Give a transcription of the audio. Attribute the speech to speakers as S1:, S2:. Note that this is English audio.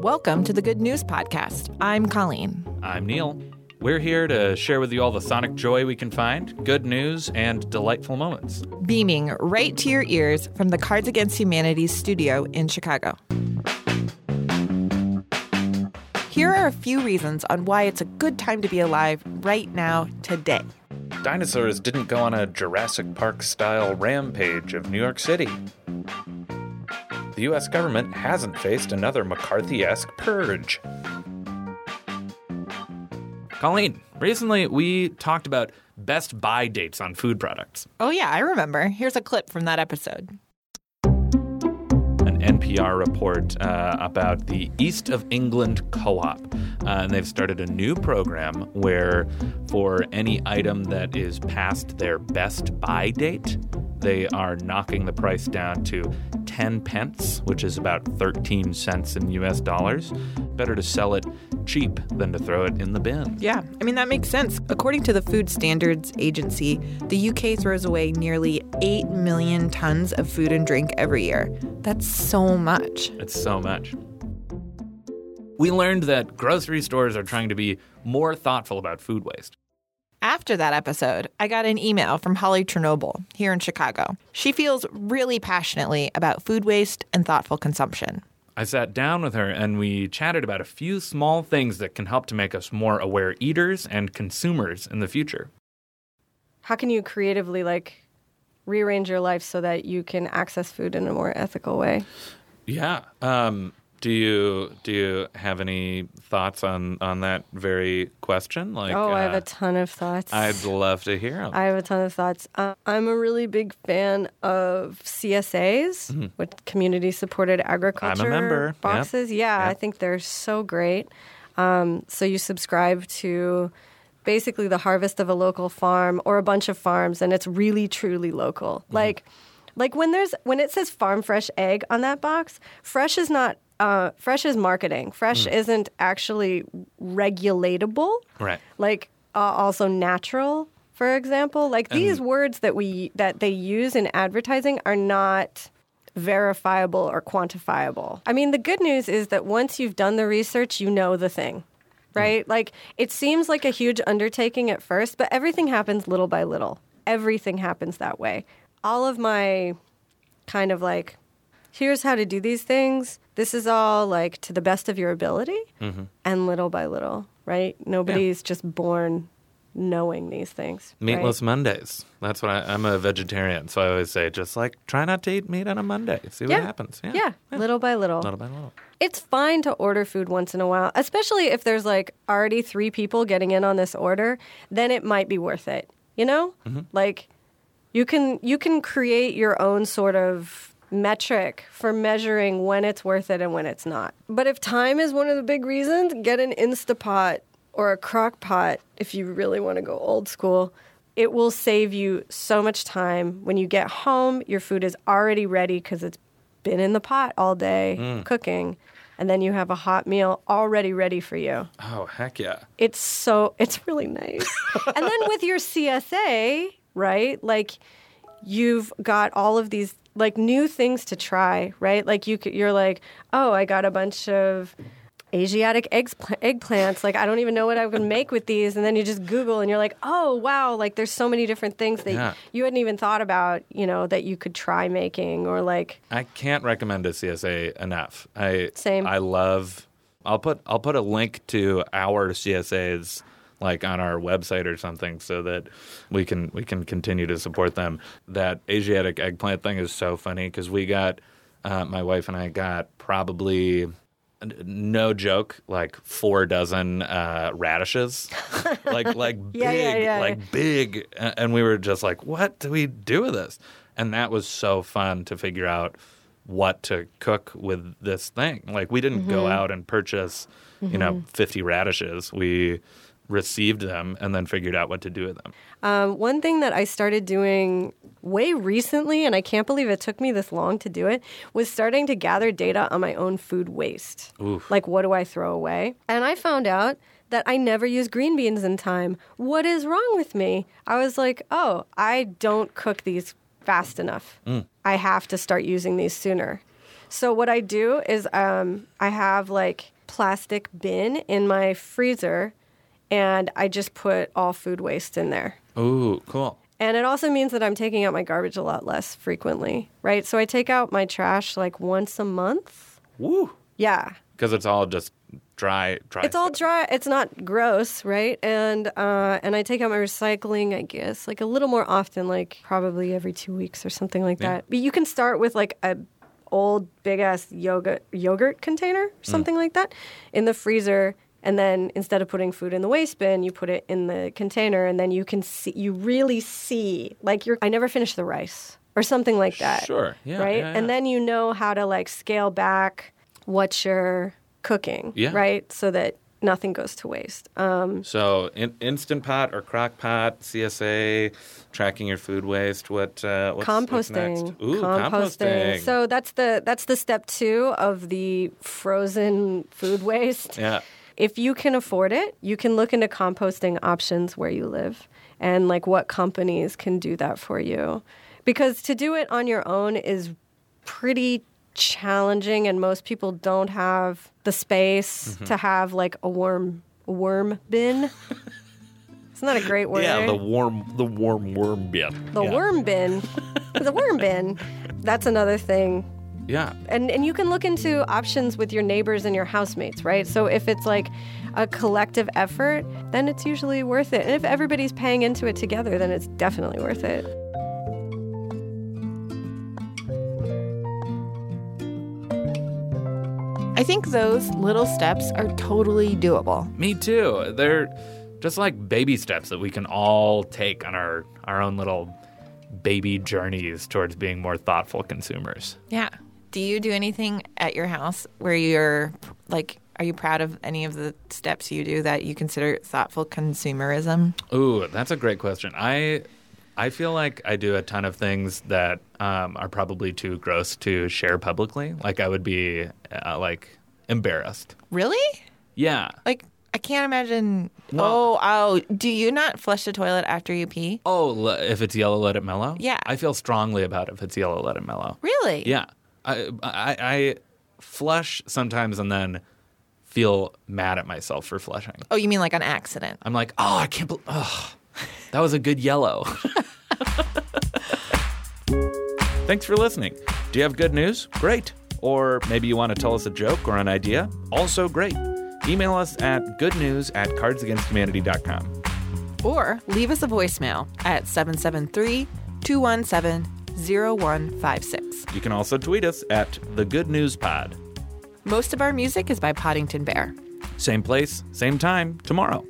S1: Welcome to the Good News Podcast. I'm Colleen.
S2: I'm Neil. We're here to share with you all the sonic joy we can find, good news, and delightful moments.
S1: Beaming right to your ears from the Cards Against Humanity studio in Chicago. Here are a few reasons on why it's a good time to be alive right now, today.
S2: Dinosaurs didn't go on a Jurassic Park style rampage of New York City. The US government hasn't faced another McCarthy esque purge. Colleen, recently we talked about best buy dates on food products.
S1: Oh, yeah, I remember. Here's a clip from that episode.
S2: An NPR report uh, about the East of England Co op. Uh, and they've started a new program where, for any item that is past their best buy date, they are knocking the price down to 10 pence, which is about 13 cents in US dollars. Better to sell it cheap than to throw it in the bin.
S1: Yeah, I mean, that makes sense. According to the Food Standards Agency, the UK throws away nearly 8 million tons of food and drink every year. That's so much.
S2: It's so much. We learned that grocery stores are trying to be more thoughtful about food waste.
S1: After that episode, I got an email from Holly Chernobyl here in Chicago. She feels really passionately about food waste and thoughtful consumption.
S2: I sat down with her and we chatted about a few small things that can help to make us more aware eaters and consumers in the future.
S3: How can you creatively like rearrange your life so that you can access food in a more ethical way?
S2: Yeah. Um, do you do you have any thoughts on on that very question?
S3: Like, oh, I have uh, a ton of thoughts.
S2: I'd love to hear them.
S3: I have a ton of thoughts. Uh, I'm a really big fan of CSAs, mm-hmm. with community supported agriculture
S2: I'm a member.
S3: boxes.
S2: Yep.
S3: Yeah,
S2: yep.
S3: I think they're so great. Um, so you subscribe to basically the harvest of a local farm or a bunch of farms, and it's really truly local. Mm-hmm. Like. Like when there's when it says farm fresh egg on that box, fresh is not uh, fresh is marketing. Fresh mm. isn't actually regulatable.
S2: Right.
S3: Like uh, also natural, for example. Like and these words that we that they use in advertising are not verifiable or quantifiable. I mean, the good news is that once you've done the research, you know the thing. Right? Mm. Like it seems like a huge undertaking at first, but everything happens little by little. Everything happens that way. All of my kind of like here's how to do these things. This is all like to the best of your ability mm-hmm. and little by little, right? Nobody's yeah. just born knowing these things.
S2: Meatless
S3: right?
S2: Mondays. That's what I, am a vegetarian, so I always say just like try not to eat meat on a Monday. See what
S3: yeah.
S2: happens.
S3: Yeah. yeah. yeah, little by little.
S2: Little by little.
S3: It's fine to order food once in a while, especially if there's like already three people getting in on this order. Then it might be worth it. You know, mm-hmm. like you can you can create your own sort of metric for measuring when it's worth it and when it's not. But if time is one of the big reasons, get an Instapot or a crock pot if you really want to go old school. It will save you so much time. When you get home, your food is already ready because it's been in the pot all day mm. cooking. And then you have a hot meal already ready for you.
S2: Oh, heck yeah.
S3: It's so, it's really nice. and then with your CSA, right? Like, you've got all of these like new things to try, right? Like you you're like, "Oh, I got a bunch of Asiatic eggs, eggplants. Like I don't even know what I would make with these. And then you just Google and you're like, oh wow, like there's so many different things that yeah. you hadn't even thought about, you know, that you could try making or like.
S2: I can't recommend a CSA enough. I
S3: same.
S2: I love. I'll put I'll put a link to our CSAs like on our website or something so that we can we can continue to support them. That Asiatic eggplant thing is so funny because we got uh, my wife and I got probably no joke like four dozen uh, radishes like like
S3: yeah,
S2: big
S3: yeah, yeah,
S2: like big and we were just like what do we do with this and that was so fun to figure out what to cook with this thing like we didn't mm-hmm. go out and purchase you know mm-hmm. 50 radishes we received them and then figured out what to do with them?
S3: Um, one thing that I started doing way recently, and I can't believe it took me this long to do it, was starting to gather data on my own food waste.
S2: Oof.
S3: Like, what do I throw away? And I found out that I never use green beans in time. What is wrong with me? I was like, oh, I don't cook these fast enough. Mm. I have to start using these sooner. So what I do is um, I have like plastic bin in my freezer, and I just put all food waste in there.
S2: Ooh, cool.
S3: And it also means that I'm taking out my garbage a lot less frequently, right? So I take out my trash like once a month.
S2: Woo.
S3: Yeah.
S2: Because it's all just dry, dry.
S3: It's all dry. It's not gross, right? And uh, and I take out my recycling, I guess, like a little more often, like probably every two weeks or something like
S2: Yeah.
S3: that. But you can start with like a old big ass yogurt yogurt container, or something like that, in the freezer. And then instead of putting food in the waste bin, you put it in the container, and then you can see, you really see, like you're. I never finished the rice or something like that.
S2: Sure. Yeah.
S3: right?
S2: yeah, yeah.
S3: And then you know how to like scale back what you're cooking,
S2: Yeah.
S3: right? So that nothing goes to waste. Um,
S2: So, in, instant pot or crock pot, CSA, tracking your food waste. What? Uh, what's,
S3: composting,
S2: What's next? Ooh, composting.
S3: So that's the that's the step two of the frozen food waste.
S2: yeah.
S3: If you can afford it, you can look into composting options where you live and like what companies can do that for you. Because to do it on your own is pretty challenging and most people don't have the space
S2: Mm-hmm.
S3: to have like a warm worm bin. it's not a great word.
S2: Yeah, the warm, the warm worm bin.
S3: The
S2: yeah.
S3: worm bin. the worm bin. That's another thing.
S2: Yeah.
S3: And and you can look into options with your neighbors and your housemates, right? So if it's like a collective effort, then it's usually worth it. And if everybody's paying into it together, then it's definitely worth it.
S1: I think those little steps are totally doable.
S2: Me too. They're just like baby steps that we can all take on our our own little baby journeys towards being more thoughtful consumers.
S1: Yeah. Do you do anything at your house where you're like, are you proud of any of the steps you do that you consider thoughtful consumerism?
S2: Ooh, that's a great question. I I feel like I do a ton of things that um, are probably too gross to share publicly. Like I would be uh, like embarrassed.
S1: Really?
S2: Yeah.
S1: Like, I can't imagine.
S2: Well-
S1: oh, oh, do you not flush the toilet after you pee?
S2: Oh, if it's yellow, let it mellow.
S1: Yeah.
S2: I feel strongly about it if it's yellow, let it mellow.
S1: Really?
S2: Yeah. I, I I flush sometimes and then feel mad at myself for flushing.
S1: Oh, you mean like an accident?
S2: I'm like, oh, I can't believe. Oh, that was a good yellow. Thanks for listening. Do you have good news? Great. Or maybe you want to tell us a joke or an idea? Also great. Email us at goodnews at cardsagainsthumanity.com.
S1: Or leave us a voicemail at 773 217 0156.
S2: You can also tweet us at the Good News Pod.
S1: Most of our music is by Poddington Bear.
S2: Same place, same time tomorrow.